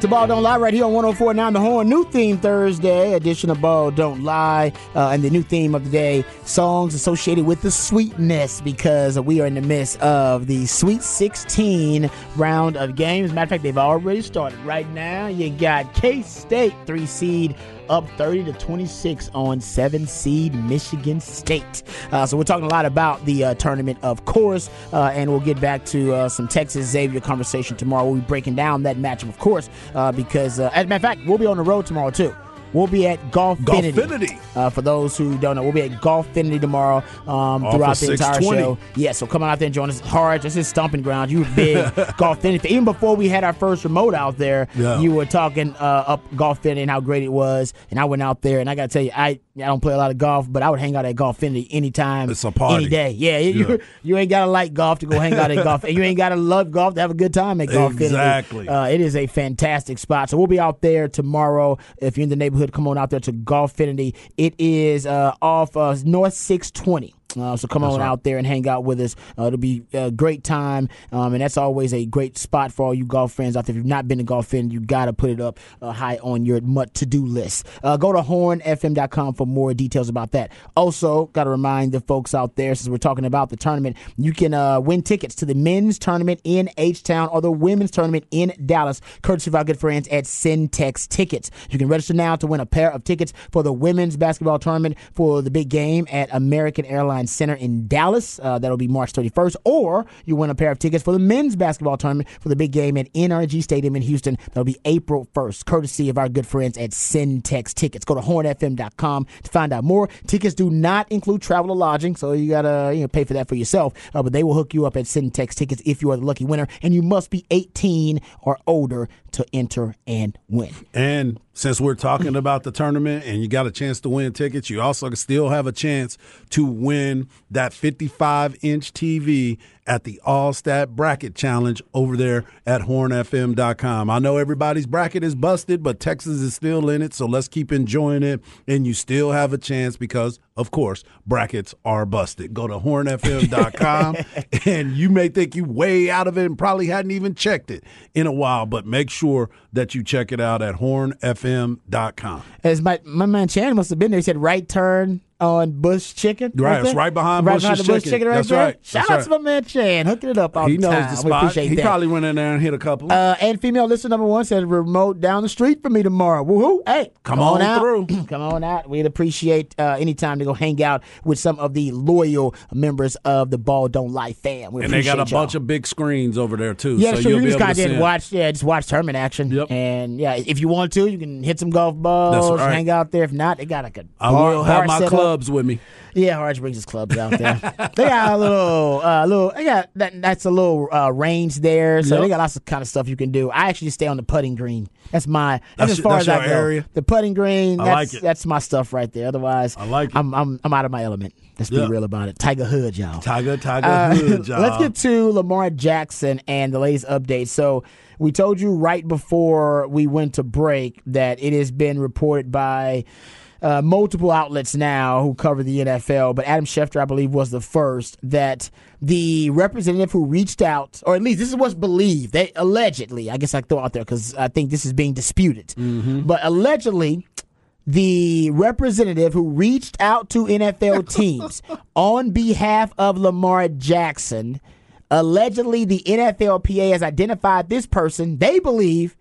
to Ball Don't Lie right here on 1049 The Horn. New theme Thursday edition of Ball Don't Lie. Uh, and the new theme of the day songs associated with the sweetness because we are in the midst of the Sweet 16 round of games. Matter of fact, they've already started. Right now, you got K State, three seed up 30 to 26 on seven seed Michigan State. Uh, so we're talking a lot about the uh, tournament, of course, uh, and we'll get back to uh, some Texas Xavier conversation tomorrow. We'll be breaking down that matchup, of course, uh, because uh, as a matter of fact, we'll be on the road tomorrow too. We'll be at Golfinity. Golfinity. Uh, for those who don't know, we'll be at Golfinity tomorrow um, throughout the entire show. Yeah, so come on out there and join us. Hard, this is stomping ground. You were big Golfinity. Even before we had our first remote out there, Yeah. you were talking uh, up Golfinity and how great it was. And I went out there, and I got to tell you, I I don't play a lot of golf, but I would hang out at Golfinity anytime, It's a party. any day. Yeah, you, you ain't got to like golf to go hang out at golf, and you ain't got to love golf to have a good time at Golfinity. Exactly. Uh, it is a fantastic spot. So we'll be out there tomorrow. If you're in the neighborhood, come on out there to Golfinity. It is uh, off uh, North 620. Uh, so come on out there and hang out with us. Uh, it'll be a great time, um, and that's always a great spot for all you golf friends out there. If you've not been to Golfinity, you got to put it up uh, high on your much to-do list. Uh, go to hornfm.com for more details about that. Also, got to remind the folks out there, since we're talking about the tournament, you can uh, win tickets to the men's tournament in H-Town or the women's tournament in Dallas, courtesy of our good friends at Syntex Tickets. You can register now to win a pair of tickets for the women's basketball tournament for the big game at American Airlines Center in Dallas. Uh, that'll be March 31st. Or you win a pair of tickets for the men's basketball tournament for the big game at NRG Stadium in Houston. That'll be April 1st, courtesy of our good friends at Syntex Tickets. Go to hornfm.com to find out more. Tickets do not include travel or lodging, so you gotta you know pay for that for yourself. Uh, but they will hook you up at Syntex Tickets if you are the lucky winner, and you must be 18 or older to enter and win. And since we're talking mm-hmm. about the tournament and you got a chance to win tickets, you also still have a chance to win that 55 inch TV at the All Stat Bracket Challenge over there at hornfm.com. I know everybody's bracket is busted, but Texas is still in it, so let's keep enjoying it. And you still have a chance because, of course, brackets are busted. Go to hornfm.com and you may think you way out of it and probably hadn't even checked it in a while, but make sure that you check it out at hornfm.com. As my my man Chan must have been there. He said right turn on Bush Chicken. Right, it's right behind right Bush's behind the Bush Chicken. Chicken right That's there. right. Shout That's out to my man Chan, hooking it up all He the knows time. the We spot. appreciate He that. probably went in there and hit a couple. Uh, and female listener number one said remote down the street from me tomorrow. Woohoo! Hey, come, on out. through. come on out. We'd appreciate uh, any time to go hang out with some of the loyal members of the Ball Don't Lie fam. We and they got a y'all. bunch of big screens over there too. Yeah, so sure. you'll You just kind of watch, yeah, just watch tournament action. Yep. And yeah, if you want to, you can hit some golf balls, right. hang out there. If not, they got like a I bar, will have my up. Clubs with me. Yeah, Harge brings his clubs out there. they got a little, uh, little. They got that. That's a little uh, range there, so Yep. they got lots of kind of stuff you can do. I actually stay on the putting green. That's my. That's, That's as far that's as I go. area? The putting green. I That's, like it. That's my stuff right there. Otherwise, I like it. I'm I'm I'm out of my element. Let's Yeah. be real about it. Tiger Hood, y'all. Tiger, Tiger Uh, Hood, y'all. Let's get to Lamar Jackson and the latest update. So we told you right before we went to break that it has been reported by uh, multiple outlets now who cover the NFL, but Adam Schefter, I believe, was the first that the representative who reached out, or at least this is what's believed, they allegedly, I guess I throw out there because I think this is being disputed, but allegedly the representative who reached out to NFL teams on behalf of Lamar Jackson. Allegedly, the NFLPA has identified this person they believe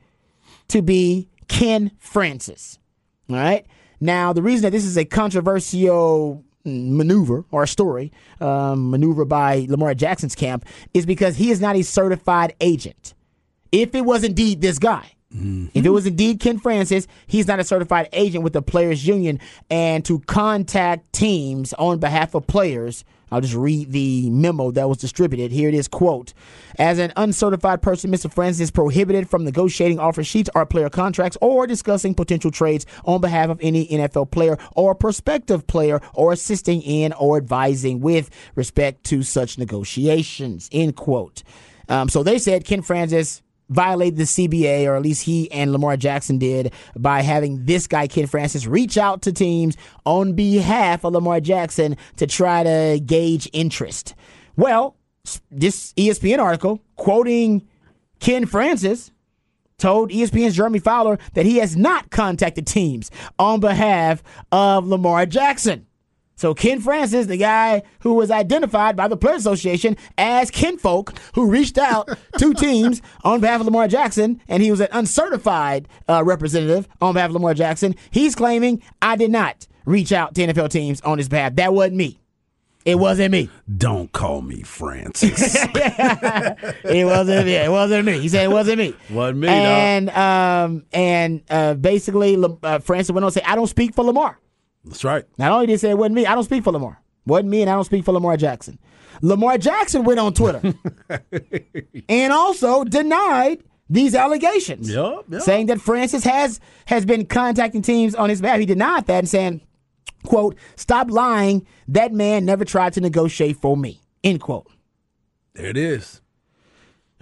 to be Ken Francis. All right. Now, the reason that this is a controversial maneuver or a story, um, maneuver by Lamar Jackson's camp, is because he is not a certified agent. If it was indeed this guy, Mm-hmm. If it was indeed Ken Francis, he's not a certified agent with the players' union, and to contact teams on behalf of players. I'll just read the memo that was distributed. Here it is, quote, as an uncertified person, Mr. Francis is prohibited from negotiating offer sheets or player contracts or discussing potential trades on behalf of any NFL player or prospective player or assisting in or advising with respect to such negotiations, end quote. Um, so they said Ken Francis violated the CBA, or at least he and Lamar Jackson did, by having this guy, Ken Francis, reach out to teams on behalf of Lamar Jackson to try to gauge interest. Well, this ESPN article, quoting Ken Francis, told ESPN's Jeremy Fowler that he has not contacted teams on behalf of Lamar Jackson. So Ken Francis, the guy who was identified by the Players Association as kinfolk, who reached out to teams on behalf of Lamar Jackson, and he was an uncertified uh, representative on behalf of Lamar Jackson. He's claiming I did not reach out to NFL teams on his behalf. That wasn't me. It wasn't me. Don't call me Francis. it wasn't me. It wasn't me. He said it wasn't me. Wasn't me. And um and uh, basically, uh, Francis went on to say, "I don't speak for Lamar." That's right. Not only did he say it wasn't me, I don't speak for Lamar. Wasn't me, and I don't speak for Lamar Jackson. Lamar Jackson went on Twitter and also denied these allegations, yep, yep. saying that Francis has has been contacting teams on his behalf. He denied that and saying, "quote Stop lying. That man never tried to negotiate for me." End quote. There it is.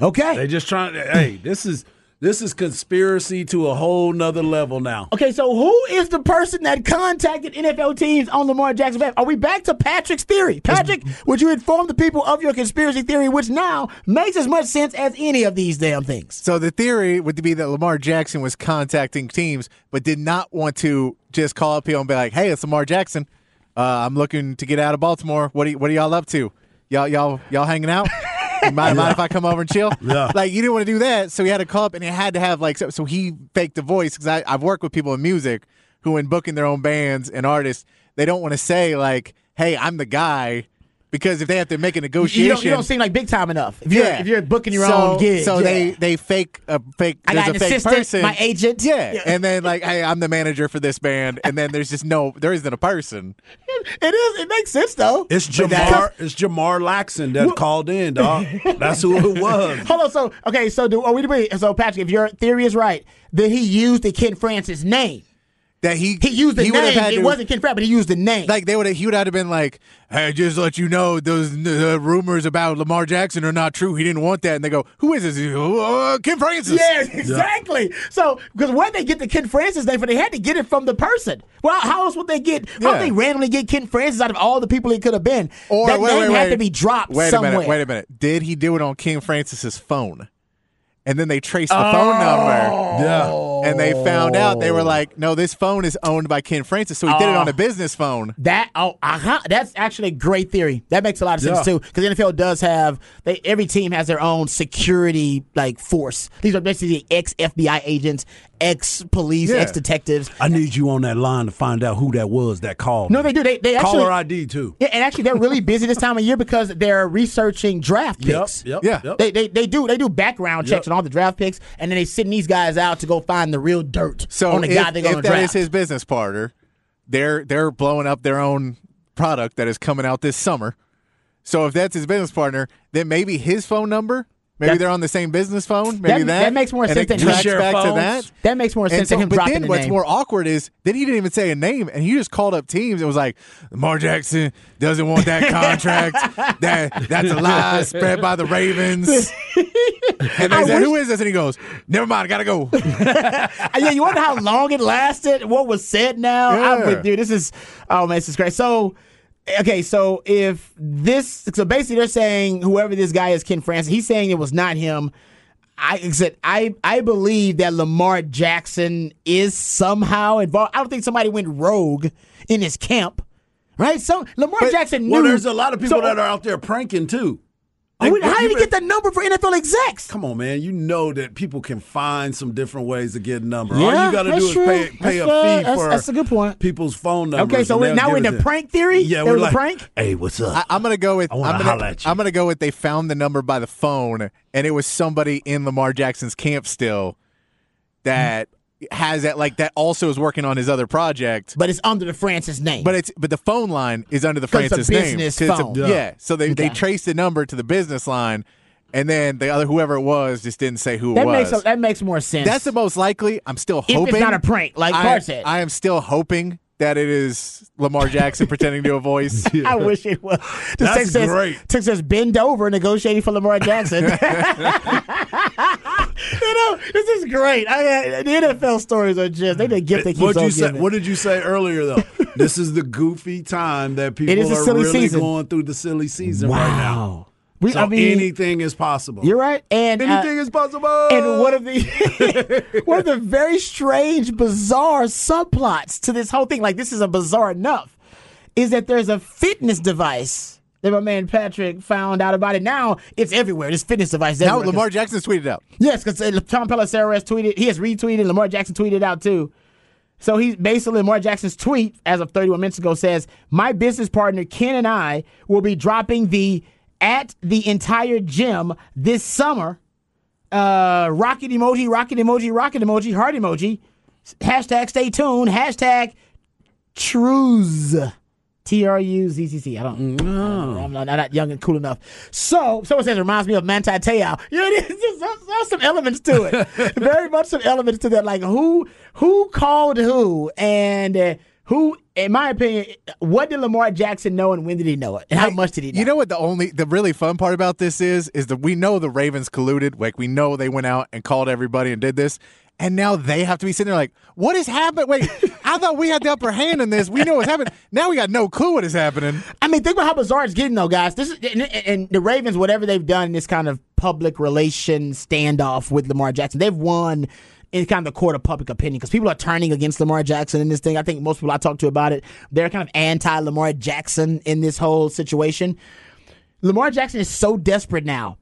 Okay. They just trying to. Hey, this is this is conspiracy to a whole nother level now. Okay, so who is the person that contacted NFL teams on Lamar Jackson? Are we back to Patrick's theory? Patrick, would you inform the people of your conspiracy theory, which now makes as much sense as any of these damn things? So the theory would be that Lamar Jackson was contacting teams, but did not want to just call up people and be like, "Hey, it's Lamar Jackson. Uh, I'm looking to get out of Baltimore. What are, what are y'all up to? Y'all y'all y'all hanging out?" mind, mind if I come over and chill? Yeah. Like you didn't want to do that, so he had to call up and he had to have like so, so he faked the voice because I've worked with people in music who, in booking their own bands and artists, they don't want to say like, "Hey, I'm the guy." Because if they have to make a negotiation, you don't, you don't seem like big time enough. If you're, yeah. if you're booking your so, own gig, so yeah. they they fake a fake. I there's got a an fake assistant, person, my agent. Yeah. Yeah. and then like, hey, I'm the manager for this band, and then there's just no, there isn't a person. it is. It makes sense though. It's Jamar. It's Jamar Laxon that called in, dog. That's who it was. Hold on. So okay. So do oh, are we? So Patrick, if your theory is right, then he used the Ken Francis name. That he He used the he name. had It to- wasn't Ken Francis, but he used the name. Like they would have, he would have been like, "Hey, just let you know, those uh, rumors about Lamar Jackson are not true. He didn't want that." And they go, "Who is this? Uh, Kim Francis." Yes, exactly. So, because where they get the Ken Francis name they had to get it from the person. Well, how else would they get? How Yeah. they randomly get Ken Francis out of all the people it could have been? Or that wait, name wait, had wait. to be dropped Wait somewhere. a minute. Wait a minute. Did he do it on King Francis's phone? And then they traced the phone number. Yeah. And they found out they were like, no, this phone is owned by Ken Francis, so he did it Oh. on a business phone. That oh, uh-huh. that's actually a great theory. That makes a lot of sense Yeah. too, because the NFL does have they every team has their own security like force. These are basically ex FBI agents, ex police, Yeah. ex detectives. I need you on that line to find out who that was that called. No, me. they do. They they actually caller ID too. Yeah, and actually they're really busy this time of year because they're researching draft picks. Yep. Yep. Yeah. Yep. They, they they do they do background checks Yep. on all the draft picks, and then they send these guys out to go find the real dirt So on the if, guy they're going if to draft. is his business partner, they're they're blowing up their own product that is coming out this summer. So if that's his business partner, then maybe his phone number, maybe That- they're on the same business phone, maybe That- that that makes more sense it than tracks back to phones. that. that makes more sense so, than him but then the what's name. more awkward is then he didn't even say a name, and he just called up teams and was like, "Lamar Jackson doesn't want that contract. that that's a lie spread by the Ravens." and they I said, wish- "Who is this?" And he goes, "Never mind, I gotta go." Yeah, you wonder how long it lasted, what was said now. I'm Yeah. with you. This is oh man, this is great. So okay, so if this so basically they're saying whoever this guy is, Ken Francis, he's saying it was not him. I said I I believe that Lamar Jackson is somehow involved. I don't think somebody went rogue in his camp. Right? So Lamar Jackson knew Well, there's a lot of people so- that are out there pranking too. Oh, how did he you- get that number for NFL execs? Come on, man. You know that people can find some different ways to get a number. All Yeah, you got to that's do is true. pay, pay That's, a uh, fee that's- for that's a good point. people's phone numbers. Okay, so and we're, they'll now we're in give the it prank theory. Yeah, There we're like, a prank. hey, what's up? I, I'm gonna go with I wanna I'm gonna, at you. I'm gonna go with they found the number by the phone and it was somebody in Lamar Jackson's camp still, that has that like that also is working on his other project. But it's under the Francis name. But it's but the phone line is under the 'Cause it's a Francis name. it's a- yeah. Yeah. So they they Okay. traced the number to the business line, and then the other whoever it was just didn't say who it that was. makes that makes more sense. That's the most likely. I'm still If hoping it's not a prank, like I, said. I am still hoping that it is Lamar Jackson pretending to do a voice. I wish it was. This That's text says, great. Text says bend over negotiating for Lamar Jackson. you know, this is great. I, the NFL stories are just they the gift they keep What on you say? giving. What did you say earlier though? this is the goofy time that people is are silly really season. going through the silly season right now. We, So I mean, anything is possible. you're right. And uh, anything is possible. and one of the one of the very strange, bizarre subplots to this whole thing, like this is a bizarre enough, is that there's a fitness device that my man Patrick found out about it. Now it's everywhere. This fitness device. now. Lamar Jackson tweeted out. Yes, because Tom Pelissero has tweeted. He has retweeted. Lamar Jackson tweeted out too. So he's basically Lamar Jackson's tweet as of 31 minutes ago says, "My business partner Ken and I will be dropping the at the entire gym this summer. Uh, rocket emoji, rocket emoji, rocket emoji, heart emoji. Hashtag stay tuned. Hashtag Trues. T R U Z C C. I don't. No. I'm not, not young and cool enough. So, someone says it reminds me of Manti Te'o. Yeah, it is. There's, there's- there's some elements to it. Very much some elements to that. Like who who called who and uh, who, in my opinion, what did Lamar Jackson know and when did he know it and how much did he know? You know what the only the really fun part about this is is that we know the Ravens colluded. Like we know they went out and called everybody and did this. And now they have to be sitting there like, what is happening? Wait, I thought we had the upper hand in this. We know what's happening. Now we got no clue what is happening. I mean, think about how bizarre it's getting, though, guys. This is and, and the Ravens, whatever they've done in this kind of public relations standoff with Lamar Jackson, they've won in kind of the court of public opinion because people are turning against Lamar Jackson in this thing. I think most people I talk to about it, they're kind of anti Lamar Jackson in this whole situation. Lamar Jackson is so desperate now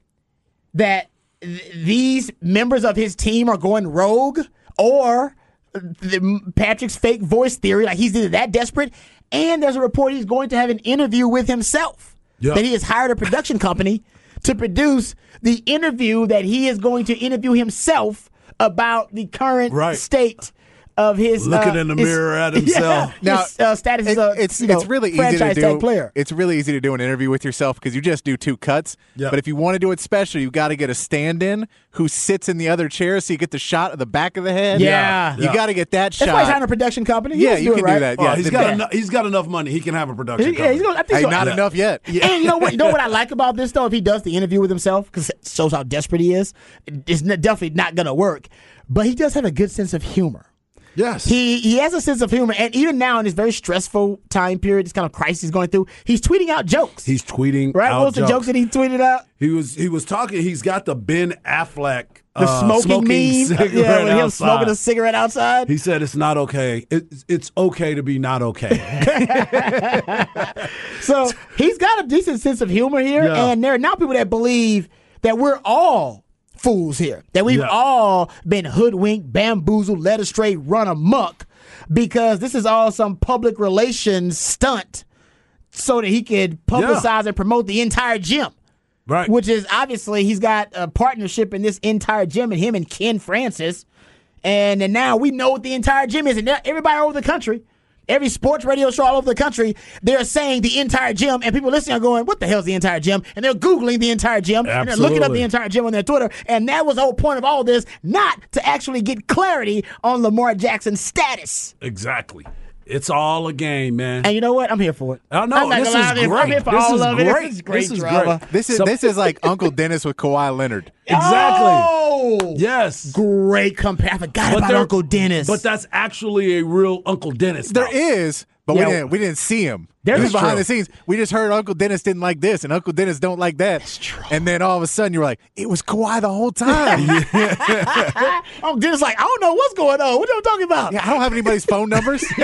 that th- these members of his team are going rogue or the, Patrick's fake voice theory, like he's either that desperate, and there's a report he's going to have an interview with himself. Yeah. That he has hired a production company to produce the interview that he is going to interview himself about the current Right. state of his Looking uh, in the his- mirror at himself. Yeah, his, uh, status as It- a it's you know, it's really easy to franchise do. tag player. It's really easy to do an interview with yourself because you just do two cuts. Yeah. But if you want to do it special, you got to get a stand-in who sits in the other chair so you get the shot of the back of the head. Yeah. you got to get that shot. That's why he's shot. hiring a production company. He Yeah, you do it can do right. that. Oh, Yeah, he's the- got enough. He's got enough money. He can have a production Yeah, he's company. gonna, I think Hey, so. not Yeah. enough yet. And you know what? You know what I like about this though? If he does the interview with himself, because it shows how desperate he is, it's definitely not gonna work. But he does have a good sense of humor. Yes. He he has a sense of humor, and even now in this very stressful time period, this kind of crisis he's going through, he's tweeting out jokes. He's tweeting right. out What was the jokes. that he tweeted out? He was he was talking. He's got the Ben Affleck The uh, smoking, meme, cigarette yeah, him outside. smoking a cigarette outside. He said it's not okay. It's it's okay to be not okay. So he's got a decent sense of humor here, Yeah. and there are now people that believe that we're all fools here, that we've Yeah. all been hoodwinked, bamboozled, led astray, run amok, because this is all some public relations stunt so that he could publicize and promote the entire gym. right. Which is obviously he's got a partnership in this entire gym, and him and Ken Francis. And, and now we know what the entire gym is, and now everybody over the country, every sports radio show all over the country, they're saying the entire gym, and people listening are going, "What the hell's the entire gym?" And they're googling the entire gym, and they're looking up the entire gym on their Twitter, and that was the whole point of all this, not to actually get clarity on Lamar Jackson's status. exactly. It's all a game, man. And you know what? I'm here for it. I know this is I'm here- great. For this is great. This is great This is drama. great. This is So- this is like Uncle Dennis with Kawhi Leonard. exactly. Oh, Yes. great compare. I forgot about there- Uncle Dennis. But that's actually a real Uncle Dennis. There though. is, but Yeah. we didn't we didn't see him. There's he was behind true. the scenes. We just heard Uncle Dennis didn't like this, and Uncle Dennis don't like that. That's true. And then all of a sudden, you were like, "It was Kawhi the whole time." yeah. Uncle Dennis like, I don't know what's going on. What you talking about? I don't have anybody's phone numbers.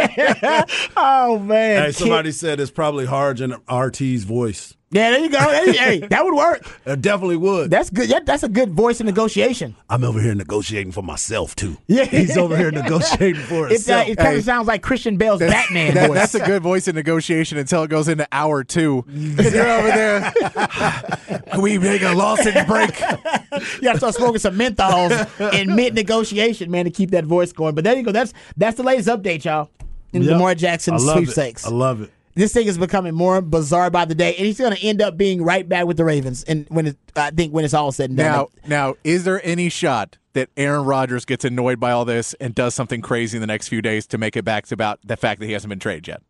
oh man. Hey, somebody said it's probably Harge and RT's voice. Yeah, there you go. Hey, hey, that would work. It definitely would. That's good. That, that's a good voice in negotiation. I'm over here negotiating for myself too. Yeah. he's over here negotiating for uh, himself. it kind Hey. of sounds like Christian Bale's Batman That- voice. that's a good voice in negotiation until it goes into hour two. You're over there. Can we make a lozenge break? you got to start smoking some menthols in mid negotiation, man, to keep that voice going. But there you go. That's that's the latest update, y'all. In Yep. Lamar Jackson's sweepstakes. I love it. This thing is becoming more bizarre by the day, and he's going to end up being right back with the Ravens. And when it, I think when it's all said and done, Now, now, is there any shot that Aaron Rodgers gets annoyed by all this and does something crazy in the next few days to make it back to about the fact that he hasn't been traded yet?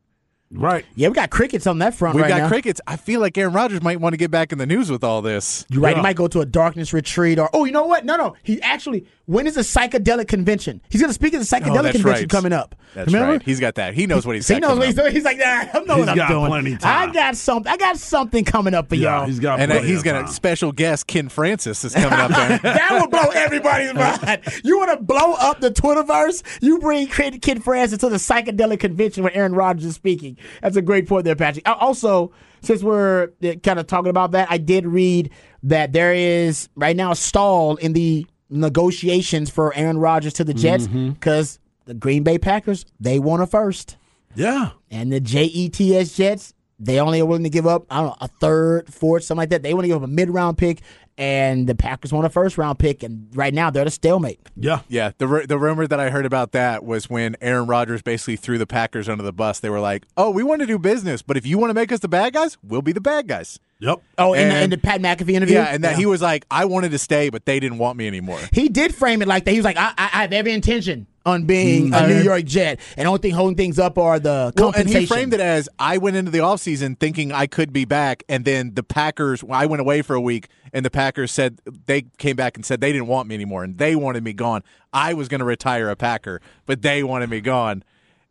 Right. yeah, we got crickets on that front We've right got now. crickets. I feel like Aaron Rodgers might want to get back in the news with all this. You're right. Yeah. He might go to a darkness retreat, or oh, you know what? No, no. He actually when is the psychedelic convention? He's going to speak at the psychedelic Oh, convention right. coming up. That's Remember? right. He's got that. He knows what he's So he knows what he's doing. He's like, nah, I know He's what I'm got doing. plenty time. I got something. I got something coming up for Yeah, y'all. he's got And uh, plenty he's of got a special guest, Ken Francis, is coming up there. that will blow everybody's mind. You want to blow up the Twitterverse? You bring Kid, Kid Francis to the psychedelic convention where Aaron Rodgers is speaking. That's a great point there, Patrick. Uh, Also, since we're kind of talking about that, I did read that there is right now a stall in the negotiations for Aaron Rodgers to the Jets mm-hmm. because the Green Bay Packers they want a first. Yeah. And the JETS Jets, they only are willing to give up, I don't know, a third, fourth, something like that. They want to give up a mid round pick, and the Packers want a first round pick. And right now, they're at a stalemate. Yeah. Yeah, the ru- the rumor that I heard about that was when Aaron Rodgers basically threw the Packers under the bus. They were like, "Oh, we want to do business, but if you want to make us the bad guys, we'll be the bad guys." Yep. Oh, in, the, in And- the Pat McAfee interview? Yeah, and that he was like, "I wanted to stay, but they didn't want me anymore." He did frame it like that. He was like, I, I I have every intention on being a New mm-hmm. York Jet, and only thing holding things up are the Well, and he framed it as I went into the offseason thinking I could be back, and then the Packers, I went away for a week, and the Packers said they came back and said they didn't want me anymore, and they wanted me gone. I was going to retire a Packer, but they wanted me gone.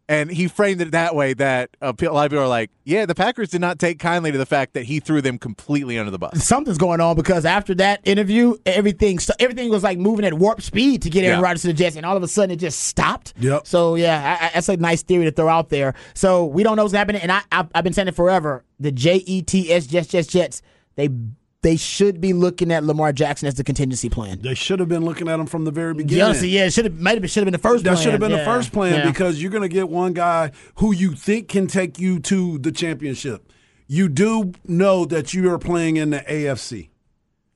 And he framed it that way that uh, a lot of people are like, yeah, the Packers did not take kindly to the fact that he threw them completely under the bus. Something's going on because after that interview, everything st- everything was like moving at warp speed to get Aaron Yeah. Rodgers to the Jets, and all of a sudden it just stopped. Yep. So yeah, I, I, that's a nice theory to throw out there. So we don't know what's happening, and I, I I've been saying it forever. The J E T S Jets Jets Jets they they should be looking at Lamar Jackson as the contingency plan. They should have been looking at him from the very beginning. Yeah, yeah, it should have might have should have been the first. That plan. should have been the first plan Yeah. because you're going to get one guy who you think can take you to the championship. You do know that you are playing in the AFC.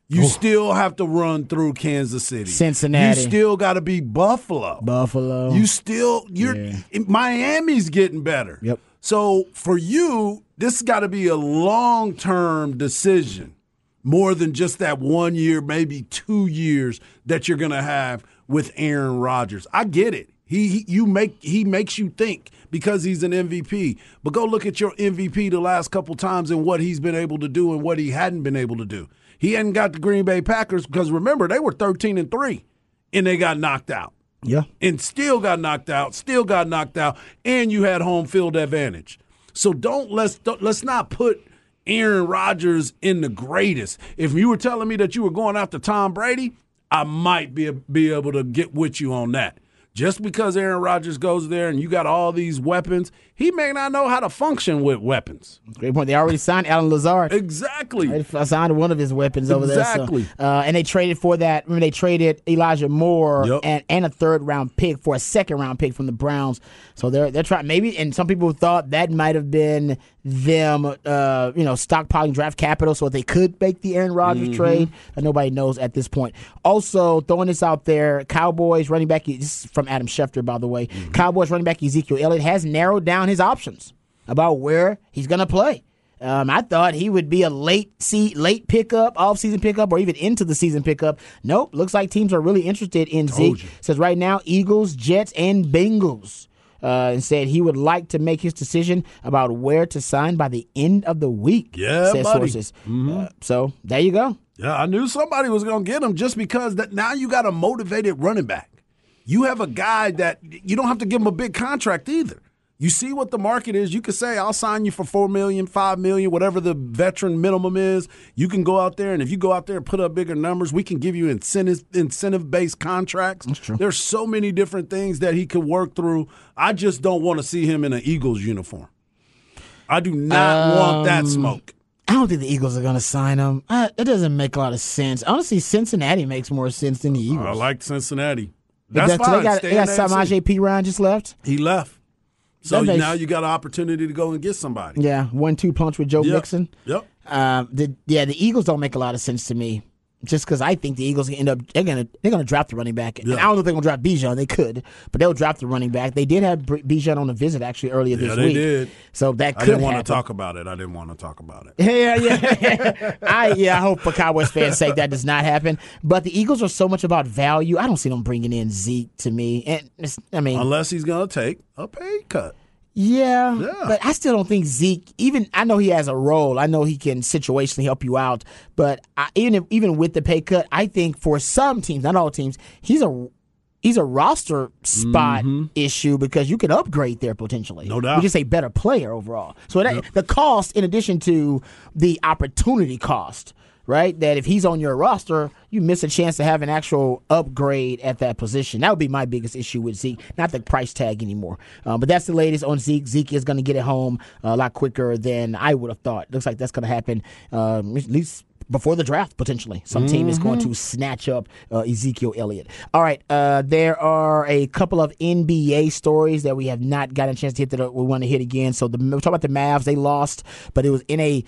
You still have to run through Kansas City, Cincinnati. You still got to be Buffalo. Buffalo. You still you're Miami's getting better. Yep. So for you, this got to be a long term decision, more than just that one year, maybe two years that you're going to have with Aaron Rodgers. I get it. He, he you make he makes you think because he's an MVP. But go look at your MVP the last couple times and what he's been able to do and what he hadn't been able to do. He hadn't got the Green Bay Packers because remember they were 13 and 3 and they got knocked out yeah. and still got knocked out, still got knocked out, and you had home field advantage. So don't let's don't, let's not put Aaron Rodgers in the greatest. If you were telling me that you were going after Tom Brady, I might be be able to get with you on that. Just because Aaron Rodgers goes there and you got all these weapons, he may not know how to function with weapons. Great point. They already signed Allen Lazard. Exactly. I signed one of his weapons over Exactly. there. So, uh, and they traded for that. Remember, they traded Elijah Moore Yep. and, and a third round pick for a second round pick from the Browns. So they're they're trying maybe. And some people thought that might have been them, uh, you know, stockpiling draft capital so they could make the Aaron Rodgers Mm-hmm. trade. And nobody knows at this point. Also, throwing this out there, Cowboys running back. This is from Adam Schefter, by the way. Mm-hmm. Cowboys running back Ezekiel Elliott has narrowed down his options about where he's going to play. Um, I thought he would be a late see, late pickup, off season pickup, or even into the season pickup. Nope. Looks like teams are really interested in Zeke. you. Says right now, Eagles, Jets, and Bengals. Uh, and said he would like to make his decision about where to sign by the end of the week. Yeah, says buddy. sources. Uh, so there you go. Yeah, I knew somebody was going to get him just because that now you got a motivated running back. You have a guy that you don't have to give him a big contract either. You see what the market is. You could say, I'll sign you for four million, five million, whatever the veteran minimum is. You can go out there, and if you go out there and put up bigger numbers, we can give you incentive incentive based contracts. That's true. There's so many different things that he could work through. I just don't want to see him in an Eagles uniform. I do not want that smoke. I don't think the Eagles are going to sign him. Uh, it doesn't make a lot of sense. Honestly, Cincinnati makes more sense than the Eagles. I like Cincinnati. That's that's- fine. They got, Stay they got. Samaje Perine just left. He left. So makes- now you got an opportunity to go and get somebody. Yeah, one-two punch with Joe Yep. Mixon. Yep. Um, the, yeah, the Eagles don't make a lot of sense to me. Just because I think the Eagles end up they're gonna they're gonna draft the running back. Yeah. I don't know if they're gonna draft Bijan. They could, but they'll draft the running back. They did have Bijan on a visit actually earlier Yeah, this they week. did. So that I didn't want to talk about it. I didn't want to talk about it. Yeah, yeah. I yeah, I hope for Cowboys fans' sake that does not happen. But the Eagles are so much about value. I don't see them bringing in Zeke to me. And I mean, Unless he's going to take a pay cut. Yeah, Yeah. but I still don't think Zeke. Even I know he has a role. I know he can situationally help you out. But I, even if, even with the pay cut, I think for some teams, not all teams, he's a he's a roster spot issue because you can upgrade there potentially. Mm-hmm. No doubt. You just a better player overall. So that, the cost, in addition to the opportunity cost. Right, that if he's on your roster, you miss a chance to have an actual upgrade at that position. That would be my biggest issue with Zeke, not the price tag anymore. Uh, but that's the latest on Zeke. Zeke is going to get it home a lot quicker than I would have thought. Looks like that's going to happen um, at least before the draft potentially. Some team is going to snatch up uh, Ezekiel Elliott. All right, uh, there are a couple of NBA stories that we have not gotten a chance to hit that we want to hit again. So the, we'll talk about the Mavs. They lost, but it was in a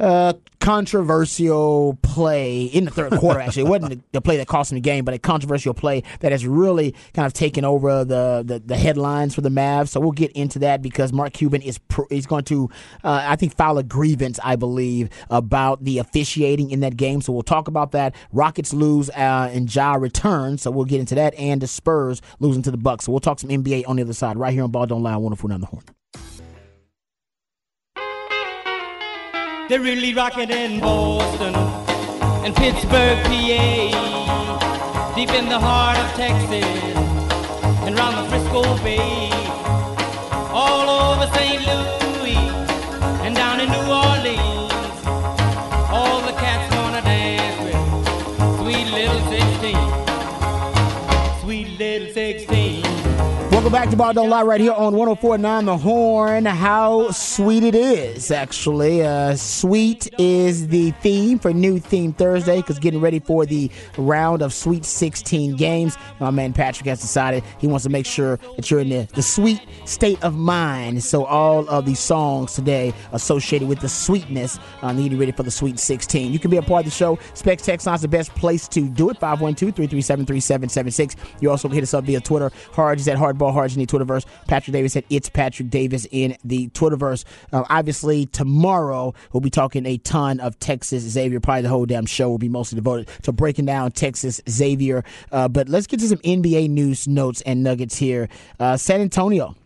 uh, controversial play in the third quarter. Actually, it wasn't the, play that cost them the game, but a controversial play that has really kind of taken over the the, the headlines for the Mavs. So we'll get into that because Mark Cuban is pr- is going to, uh, I think, file a grievance, I believe, about the officiating in that game. So we'll talk about that. Rockets lose uh, and Ja returns, so we'll get into that, and the Spurs losing to the Bucks. So we'll talk some NBA on the other side, right here on Ball Don't Lie, wonderful on the horn. They're really rocking in Boston and Pittsburgh, PA, deep in the heart of Texas and round the Frisco Bay, all over St. Louis and down in New Orleans. Welcome back to Ball Don't Lie right here on 1049 The Horn. How sweet it is, actually. Uh, sweet is the theme for New Theme Thursday because getting ready for the round of Sweet 16 games. My man Patrick has decided he wants to make sure that you're in the, the sweet state of mind. So all of the songs today associated with the sweetness uh, getting ready for the Sweet 16. You can be a part of the show. Specs Line's the best place to do it. 512-337-3776. You also can hit us up via Twitter. Hard is at Hardball Hard in the Twitterverse. Patrick Davis said It's Patrick Davis in the Twitterverse. Uh, obviously, tomorrow we'll be talking a ton of Texas Xavier. Probably the whole damn show will be mostly devoted to breaking down Texas Xavier. Uh, but let's get to some NBA news notes and nuggets here. Uh, San Antonio.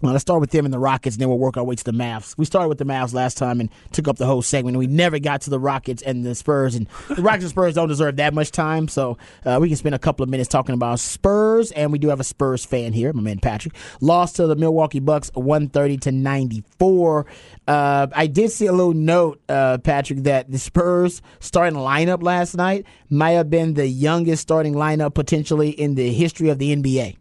Well, let's start with them and the Rockets, and then we'll work our way to the Mavs. We started with the Mavs last time and took up the whole segment. and We never got to the Rockets and the Spurs, and the Rockets and Spurs don't deserve that much time, so uh, we can spend a couple of minutes talking about Spurs, and we do have a Spurs fan here, my man Patrick. Lost to the Milwaukee Bucks, one thirty to ninety four. Uh, I did see a little note, uh, Patrick, that the Spurs starting lineup last night might have been the youngest starting lineup potentially in the history of the NBA.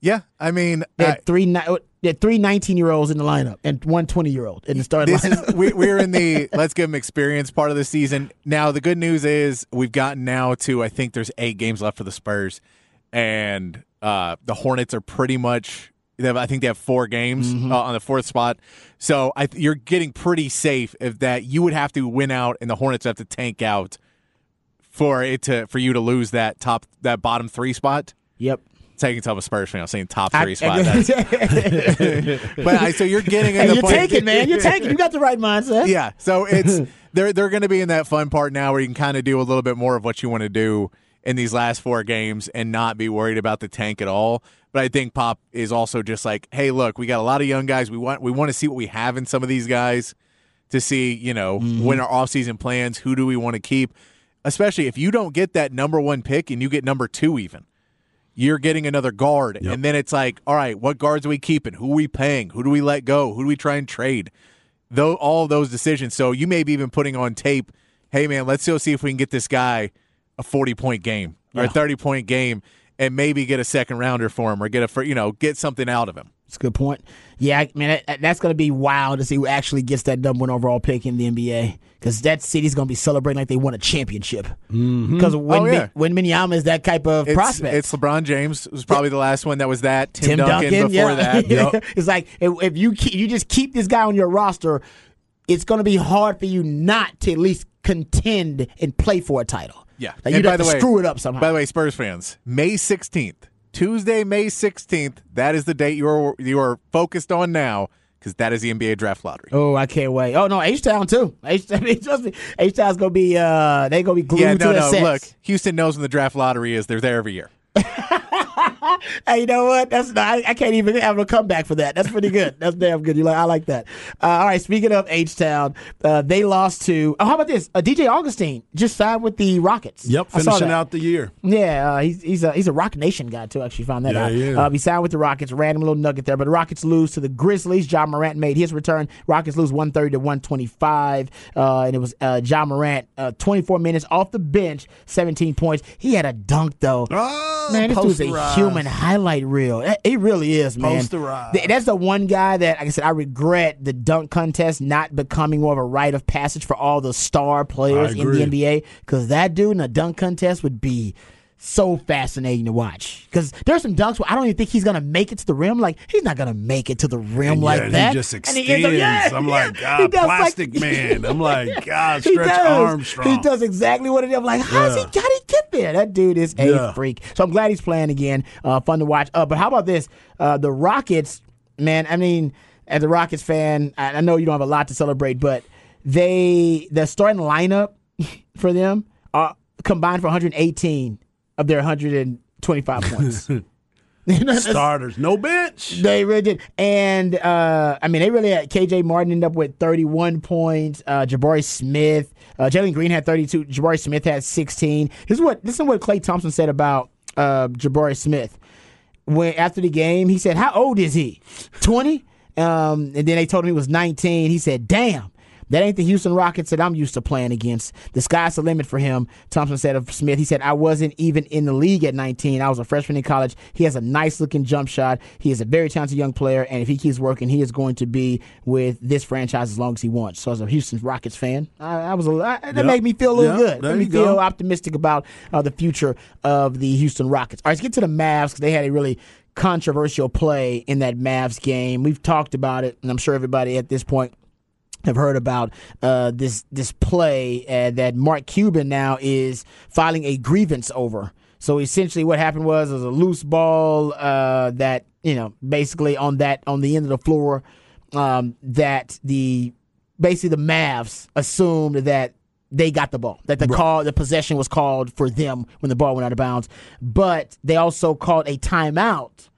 Yeah, I mean, had three ni- they had three 19 year olds in the lineup and one 20 year old in the starting this lineup. is we, we're in the let's give them experience part of the season. Now the good news is we've gotten now to I think there's eight games left for the Spurs, and uh, the Hornets are pretty much. They have, I think they have four games Mm-hmm. uh, on the fourth spot, so I, you're getting pretty safe if that you would have to win out and the Hornets have to tank out for it to for you to lose that top that bottom three spot. yep. Taking top of Spurs fan, I'm saying top I- three spot. That's, but I, so you're getting in Hey, the you're point- taking, man. You're taking. You got the right mindset. yeah. So it's they're they're going to be in that fun part now where you can kind of do a little bit more of what you want to do in these last four games and not be worried about the tank at all. But I think Pop is also just like, hey, look, we got a lot of young guys. We want we want to see what we have in some of these guys to see, you know, mm-hmm. when our offseason plans, who do we want to keep? Especially if you don't get that number one pick and you get number two even. You're getting another guard. And then it's like, all right, what guards are we keeping? Who are we paying? Who do we let go? Who do we try and trade? Though all those decisions. So you may be even putting on tape, hey man, let's go see if we can get this guy a 40 point game or a 30 point game and maybe get a second rounder for him or get a you know get something out of him. That's a good point. Yeah, man, that, that's going to be wild to see who actually gets that number one overall pick in the NBA because that city's going to be celebrating like they won a championship. Mm-hmm. Because oh, when Oh, yeah. when Minyama is that type of It's, prospect, it's LeBron James was probably the last one that was that. Tim, Tim Duncan, Duncan, before yeah. that. it's like if, if you keep, you just keep this guy on your roster, it's going to be hard for you not to at least contend and play for a title. Yeah. like you'd by have the to way- screw it up somehow. By the way, Spurs fans, May 16th, Tuesday, May 16th, that is the date you're you are focused on now because that is the NBA draft lottery. Oh, I can't wait. Oh no, H Town too. H H Town's gonna be uh they gonna be glued yeah, to no, the no. Look, Houston knows when the draft lottery is. They're there every year. Hey, you know what? That's I, I can't even have a comeback for that. That's pretty good. That's damn good. You like I like that. Uh, all right. Speaking of H Town, uh, they lost to. Oh, how about this? Uh, DJ Augustin just signed with the Rockets. Yep, I saw finishing out the year. Yeah, uh, he's he's a he's a Roc Nation guy too. Actually, found that Yeah, out. yeah. Uh, he signed with the Rockets. Random little nugget there, but the Rockets lose to the Grizzlies. Ja Morant made his return. Rockets lose one thirty to one twenty five, uh, and it was uh, Ja Morant, uh, twenty four minutes off the bench, seventeen points. He had a dunk though. Oh, Man, this dude's a posterized. human highlight reel. It really is, man. Posterized. That's the one guy that, like I said, I regret the dunk contest not becoming more of a rite of passage for all the star players in the. NBA. Because that dude in a dunk contest would be so fascinating to watch. Because there's some dunks where I don't even think he's gonna make it to the rim. Like he's not gonna make it to the rim And like yeah, that. He just extends. ends up- yeah, I'm yeah. like, God, does like- plastic man. I'm like, God, stretch does. Armstrong. He does exactly what it is. I'm like, how's he? How did he get there? That dude is a freak. So I'm glad he's playing again. Uh, fun to watch. Uh, but how about this? Uh, the Rockets, man. I mean, as a Rockets fan, I, I know you don't have a lot to celebrate, but they the starting lineup for them are combined for 118 of their 125 points. Starters, no bench. They really did. And uh, I mean, they really had KJ Martin end up with 31 points. Uh, Jabari Smith, uh, Jalen Green had 32. Jabari Smith had 16. This is what this is what Klay Thompson said about uh, Jabari Smith. When after the game, he said, "How old is he? 20?" Um, and then they told him he was 19. He said, "Damn." That ain't the Houston Rockets that I'm used to playing against. The sky's the limit for him. Thompson said of Smith. He said, I wasn't even in the league at 19. I was a freshman in college. He has a nice looking jump shot. He is a very talented young player. And if he keeps working, he is going to be with this franchise as long as he wants. So as a Houston Rockets fan, I, I was a, I, that Yep. made me feel a little Yep, good. there Made me go. feel optimistic about uh, the future of the Houston Rockets. All right, let's get to the Mavs because they had a really controversial play in that Mavs game. We've talked about it, and I'm sure everybody at this point have heard about uh, this this play uh, that Mark Cuban now is filing a grievance over. So essentially, what happened was it was a loose ball uh, that you know basically on that on the end of the floor um, that the basically the Mavs assumed that they got the ball that the call the possession was called for them when the ball went out of bounds, but they also called a timeout.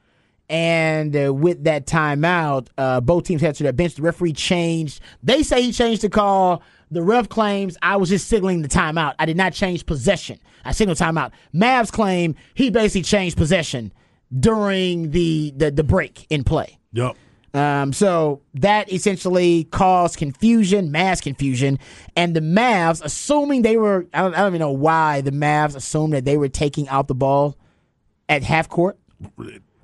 And uh, with that timeout, uh, both teams had to their bench. The referee changed. They say he changed the call. The ref claims I was just signaling the timeout. I did not change possession. I signaled timeout. Mavs claim he basically changed possession during the the, the break in play. Yep. Um, so that essentially caused confusion, mass confusion, and the Mavs, assuming they were, I don't, I don't even know why the Mavs assumed that they were taking out the ball at half court.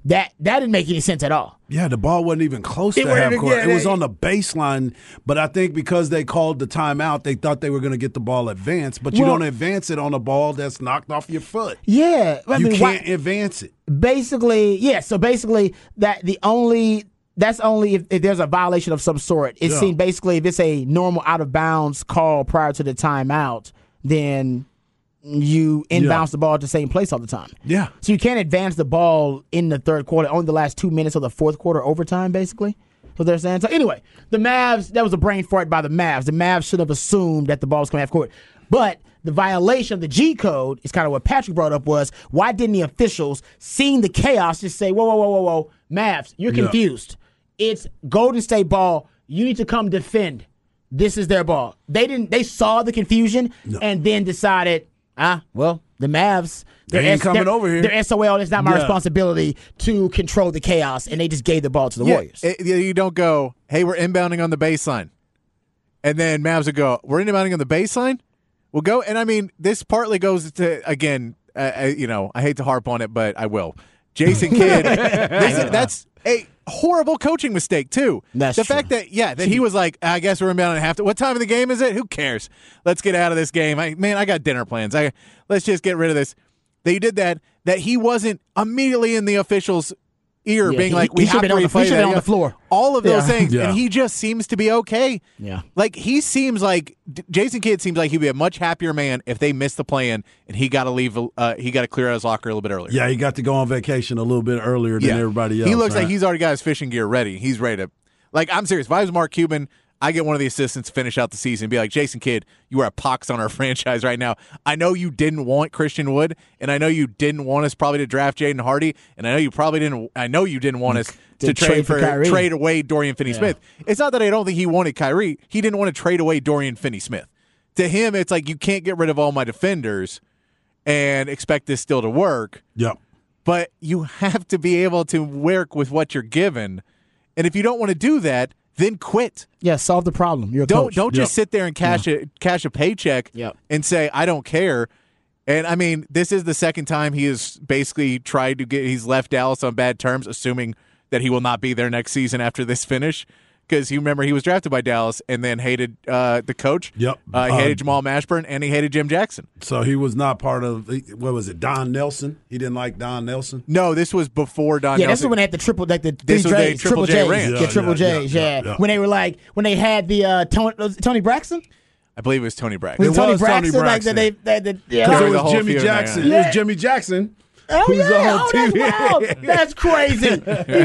That that didn't make any sense at all. Yeah, the ball wasn't even close It to half court. yeah, it was on the baseline, but I think because they called the timeout, they thought they were going to get the ball advanced. But you Well- don't advance it on a ball that's knocked off your foot. Yeah, I you mean, can't advance it. basically, yeah. So basically, that the only that's only if, if there's a violation of some sort. It Yeah. seems basically if it's a normal out of bounds call prior to the timeout, then you inbounce Yeah. the ball at the same place all the time. Yeah. So you can't advance the ball in the third quarter, only the last two minutes of the fourth quarter overtime, basically. So they're saying. So anyway, the Mavs, that was a brain fart by the Mavs. The Mavs should have assumed that the ball was coming half court. But the violation of the G code is kind of what Patrick brought up was why didn't the officials, seeing the chaos, just say, whoa, whoa, whoa, whoa, whoa, Mavs, you're Yeah. confused. It's Golden State ball. You need to come defend. This is their ball. They didn't. They saw the confusion and then decided, ah, well, the Mavs. They they're ain't coming they're- over here. They're SOL. It's not my Yeah. responsibility to control the chaos, and they just gave the ball to the Yeah, Warriors. it- you you don't go, hey, we're inbounding on the baseline. And then Mavs would go, we're inbounding on the baseline? We'll go. And I mean, this partly goes to, again, uh, uh, you know, I hate to harp on it, but I will. Jason Kidd, this is- that's, hey, horrible coaching mistake too. That's the true. fact that yeah, that he was like, I guess we're about to have to. What time of the game is it? Who cares? Let's get out of this game. I man, I got dinner plans. I let's just get rid of this. That you did that. That he wasn't immediately in the officials' ear, Yeah, being he- like, "We should've been to on the- he should've that." been on the floor. All of those Yeah. things, Yeah. and he just seems to be okay. Yeah. like he seems like Jason Kidd seems like he'd be a much happier man if they missed the plan and he got to leave. Uh, he got to clear out his locker a little bit earlier. Yeah, he got to go on vacation a little bit earlier than everybody else. He looks right? like he's already got his fishing gear ready. He's ready to. Like I'm serious. If I was Mark Cuban, I get one of the assistants to finish out the season and be like, Jason Kidd, you are a pox on our franchise right now. I know you didn't want Christian Wood, and I know you didn't want us probably to draft Jaden Hardy, and I know you probably didn't. I know you didn't want us to, trade, trade for Kyrie. trade away Dorian Finney-Smith. It's not that I don't think he wanted Kyrie. He didn't want to trade away Dorian Finney-Smith. To him, it's like you can't get rid of all my defenders and expect this still to work Yep. but you have to be able to work with what you're given. And if you don't want to do that, then quit. Yeah, solve the problem. You're a Don't coach. don't just sit there and cash a cash a paycheck Yep. and say I don't care. And I mean, this is the second time he has basically tried to get he's left Dallas on bad terms, assuming that he will not be there next season after this finish. Because you remember he was drafted by Dallas and then hated uh, the coach. Yep. Uh, he hated Jamal Mashburn and he hated Jim Jackson. So he was not part of what was it? Don Nelson. He didn't like Don Nelson. No, this was before Don Yeah, this Nelson. is when they had the triple, like the This was the J's, Triple J J's, ranch. yeah, Yeah, triple yeah, J's, yeah, yeah, yeah. When they were like, when they had the uh, Toni, Toni Braxton, I believe it was Toni Braxton. was It Toni was Toni Braxton, like that they, that the, yeah, Because it was Jimmy. Jackson. It was Jimmy Jackson. Oh who's yeah, on oh, TV. that's wild. That's crazy.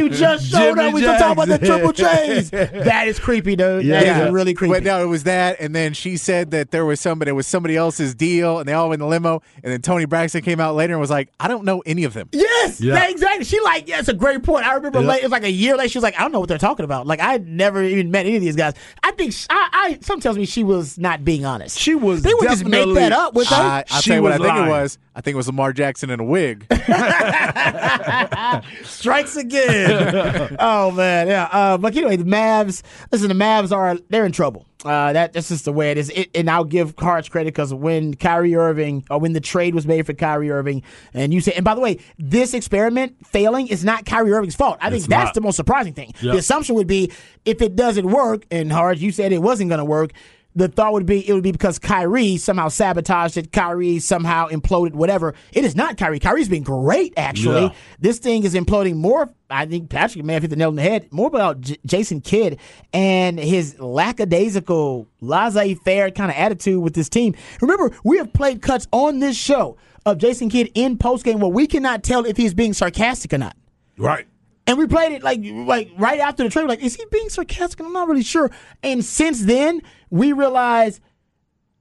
You just showed Jimmy up. We just talking about the triple J's. That is creepy, dude. Yeah. That is really creepy. But no, it was that, and then she said that there was somebody, it was somebody else's deal, and they all went in the limo, and then Toni Braxton came out later and was like, "I don't know any of them." Yes, Yeah. that- exactly. She like, yeah, it's a great point. I remember Yeah. late, it was like a year later. She was like, I don't know what they're talking about. Like, I never even met any of these guys. I think sh I, I some tells me she was not being honest. She was They would just make that up with her. I, I'll She tell you what I think lying. it was. I think it was Lamar Jackson in a wig. Strikes again. oh man, yeah. Uh, but anyway, the Mavs. Listen, the Mavs are they're in trouble. Uh, that that's just the way it is. It, and I'll give Cards credit because when Kyrie Irving or when the trade was made for Kyrie Irving, and you say, and by the way, this experiment failing is not Kyrie Irving's fault. I think It's that's not. the most surprising thing. Yep. The assumption would be if it doesn't work, and Harge, you said it wasn't going to work. The thought would be it would be because Kyrie somehow sabotaged it. Kyrie somehow imploded. Whatever. It is not Kyrie. Kyrie's been great actually. Yeah. This thing is imploding more. I think Patrick may have hit the nail on the head. More about J- Jason Kidd and his lackadaisical, laissez-faire kind of attitude with this team. Remember, we have played cuts on this show of Jason Kidd in postgame where we cannot tell if he's being sarcastic or not. Right. And we played it like like right after the trade. Like, is he being sarcastic? I'm not really sure. And since then, we realized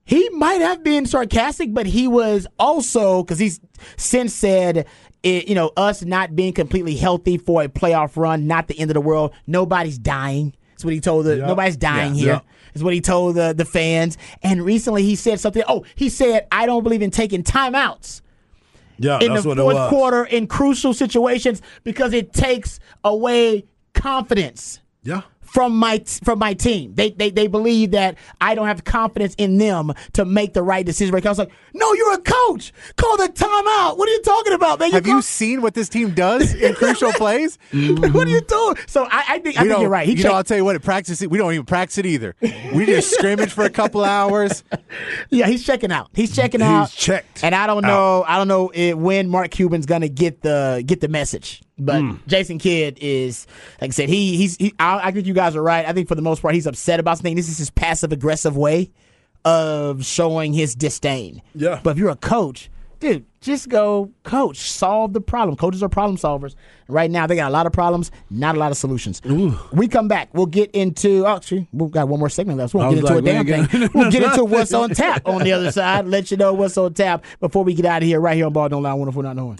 he might have been sarcastic, but he was also because he's since said, it, you know, us not being completely healthy for a playoff run, not the end of the world. Nobody's dying. That's what he told the. Yeah. Nobody's dying Yeah. here. Yeah. Is what he told the the fans. And recently, he said something. Oh, he said, "I don't believe in taking timeouts." Yeah, in the fourth quarter in crucial situations because it takes away confidence Yeah. From my from my team. They, they they believe that I don't have confidence in them to make the right decision. I was like, no, you're a coach. Call the timeout. What are you talking about, man? Have you seen what this team does in crucial plays? what are you doing? So I, I think I We think you're right. He you know, I'll tell you what. At practice, we don't even practice it either. We just scrimmage for a couple hours. Yeah, he's checking out. He's checking He's out. checked And I don't know. I don't know eh, when Mark Cuban's gonna get the get the message. But Hmm. Jason Kidd is, like I said, he he's. He, I, I think you guys are right. I think for the most part, he's upset about something. This is his passive aggressive way of showing his disdain. Yeah. But if you're a coach, dude, just go coach. Solve the problem. Coaches are problem solvers. Right now, they got a lot of problems, not a lot of solutions. We come back. We'll get into. Oh, actually, we've got one more segment left. We I won't get into like, a damn thing. got- We'll get into what's on tap on the other side. Let you know what's on tap before we get out of here. Right here on Ball Don't Lie. One if we're not knowing.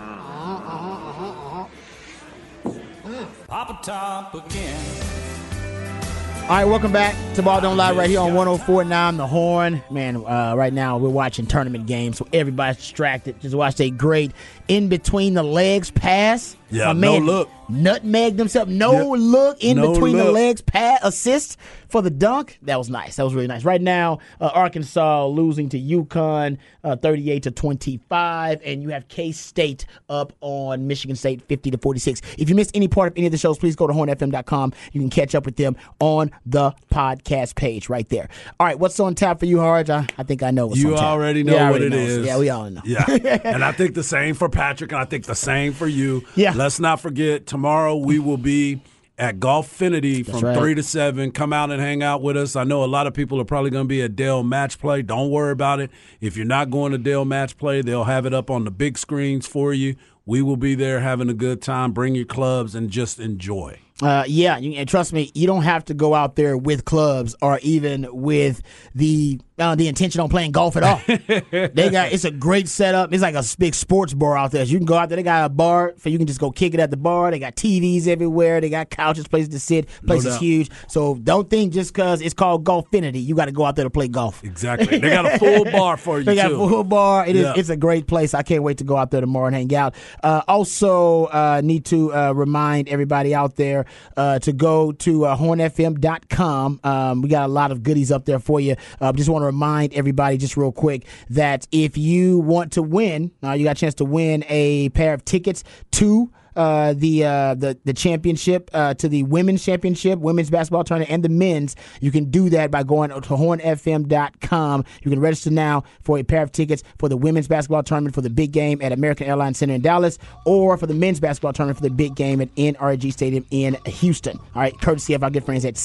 Uh-huh, uh-huh, uh-huh, Papa Top again. All right, welcome back to Ball Don't Lie right here on 1049 The Horn. Man, uh, right now we're watching tournament games, so everybody's distracted. Just watch a great in between the legs pass yeah, My no look. Nutmegged himself. No Yep. look in No between the legs Pat assist for the dunk. That was nice. That was really nice. Right now, uh, Arkansas losing to UConn uh, 38 to 25, and you have K State up on Michigan State 50 to 46. If you missed any part of any of the shows, please go to hornfm.com. You can catch up with them on the podcast page right there. All right, what's on tap for you, Harge? I, I think I know what's You on tap. already know Yeah, what already it know. is. Yeah, we all know. Yeah. and I think the same for Patrick, and I think the same for you. Yeah. Let's not forget, tomorrow we will be at Golfinity from right. 3 to 7. Come out and hang out with us. I know a lot of people are probably going to be at Dell Match Play. Don't worry about it. If you're not going to Dell Match Play, they'll have it up on the big screens for you. We will be there having a good time. Bring your clubs and just enjoy. Uh, yeah, and trust me, you don't have to go out there with clubs or even with the uh, the intention on playing golf at all. they got it's a great setup. It's like a big sports bar out there. So you can go out there. They got a bar for you can just go kick it at the bar. They got TVs everywhere. They got couches, places to sit. Place is huge. So don't think just because it's called Golfinity, you got to go out there to play golf. Exactly. They got a full bar for you, They got too. a full bar. It is. Yeah. It's a great place. I can't wait to go out there tomorrow and hang out. Uh, also, uh, need to uh, remind everybody out there uh, to go to uh, hornfm.com. Um, we got a lot of goodies up there for you. Uh, just want to remind everybody, just real quick, that if you want to win, uh, you got a chance to win a pair of tickets to uh, the uh, the the championship uh, to the women's championship, women's basketball tournament, and the men's. You can do that by going to hornfm.com. You can register now for a pair of tickets for the women's basketball tournament for the big game at American Airlines Center in Dallas, or for the men's basketball tournament for the big game at NRG Stadium in Houston. All right, courtesy of our good friends at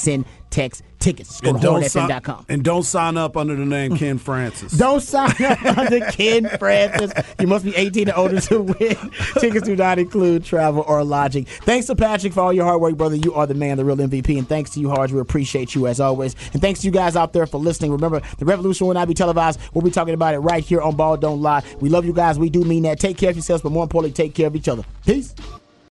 Syntex Tickets. Go And to sign, hornfm.com. and don't sign up under the name Ken Francis. Don't sign up under Ken Francis. You must be 18 and older to win. Tickets do not include travel or lodging. Thanks to Patrick for all your hard work, brother. You are the man, the real MVP. And thanks to you, Harge. We appreciate you as always. And thanks to you guys out there for listening. Remember, the revolution will not be televised. We'll be talking about it right here on Ball Don't Lie. We love you guys. We do mean that. Take care of yourselves, but more importantly, take care of each other. Peace.